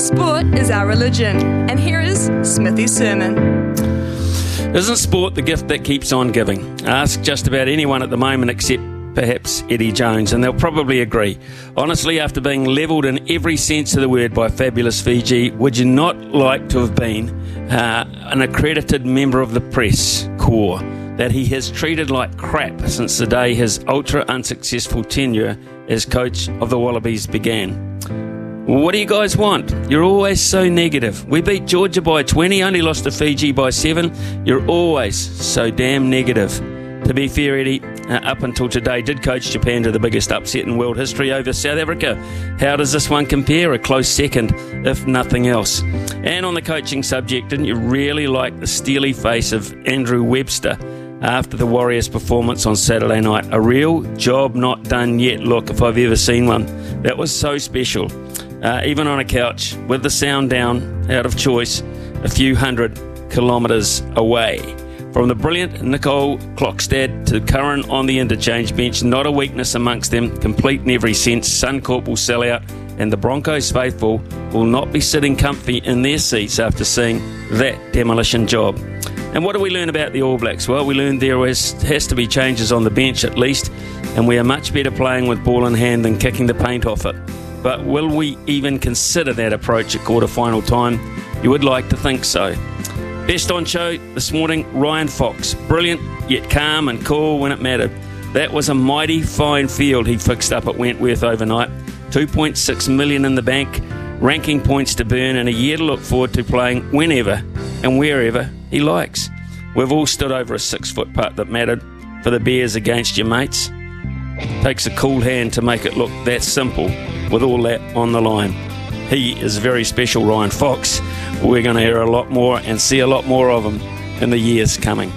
Sport is our religion, and here is Smithy's sermon. Isn't sport the gift that keeps on giving? Ask just about anyone at the moment except perhaps Eddie Jones, and they'll probably agree. Honestly, after being levelled in every sense of the word by fabulous Fiji, would you not like to have been uh, an accredited member of the press corps that he has treated like crap since the day his ultra unsuccessful tenure as coach of the Wallabies began? What do you guys want? You're always so negative. We beat Georgia by 20, only lost to Fiji by 7. You're always so damn negative. To be fair, Eddie, uh, up until today, did coach Japan to the biggest upset in world history over South Africa. How does this one compare? A close second, if nothing else. And on the coaching subject, didn't you really like the steely face of Andrew Webster? after the Warriors' performance on Saturday night. A real job not done yet look, if I've ever seen one. That was so special. Uh, even on a couch, with the sound down, out of choice, a few hundred kilometres away. From the brilliant Nicole Klokstad to Curran on the interchange bench, not a weakness amongst them, complete in every sense. Suncorp will sell out, and the Broncos faithful will not be sitting comfy in their seats after seeing that demolition job. And what do we learn about the All Blacks? Well, we learned there has to be changes on the bench at least, and we are much better playing with ball in hand than kicking the paint off it. But will we even consider that approach at quarter final time? You would like to think so. Best on show this morning, Ryan Fox. Brilliant, yet calm and cool when it mattered. That was a mighty fine field he fixed up at Wentworth overnight. 2.6 million in the bank, ranking points to burn, and a year to look forward to playing whenever and wherever he likes. We've all stood over a six foot putt that mattered for the Bears against your mates. Takes a cool hand to make it look that simple with all that on the line. He is very special, Ryan Fox. We're going to hear a lot more and see a lot more of him in the years coming.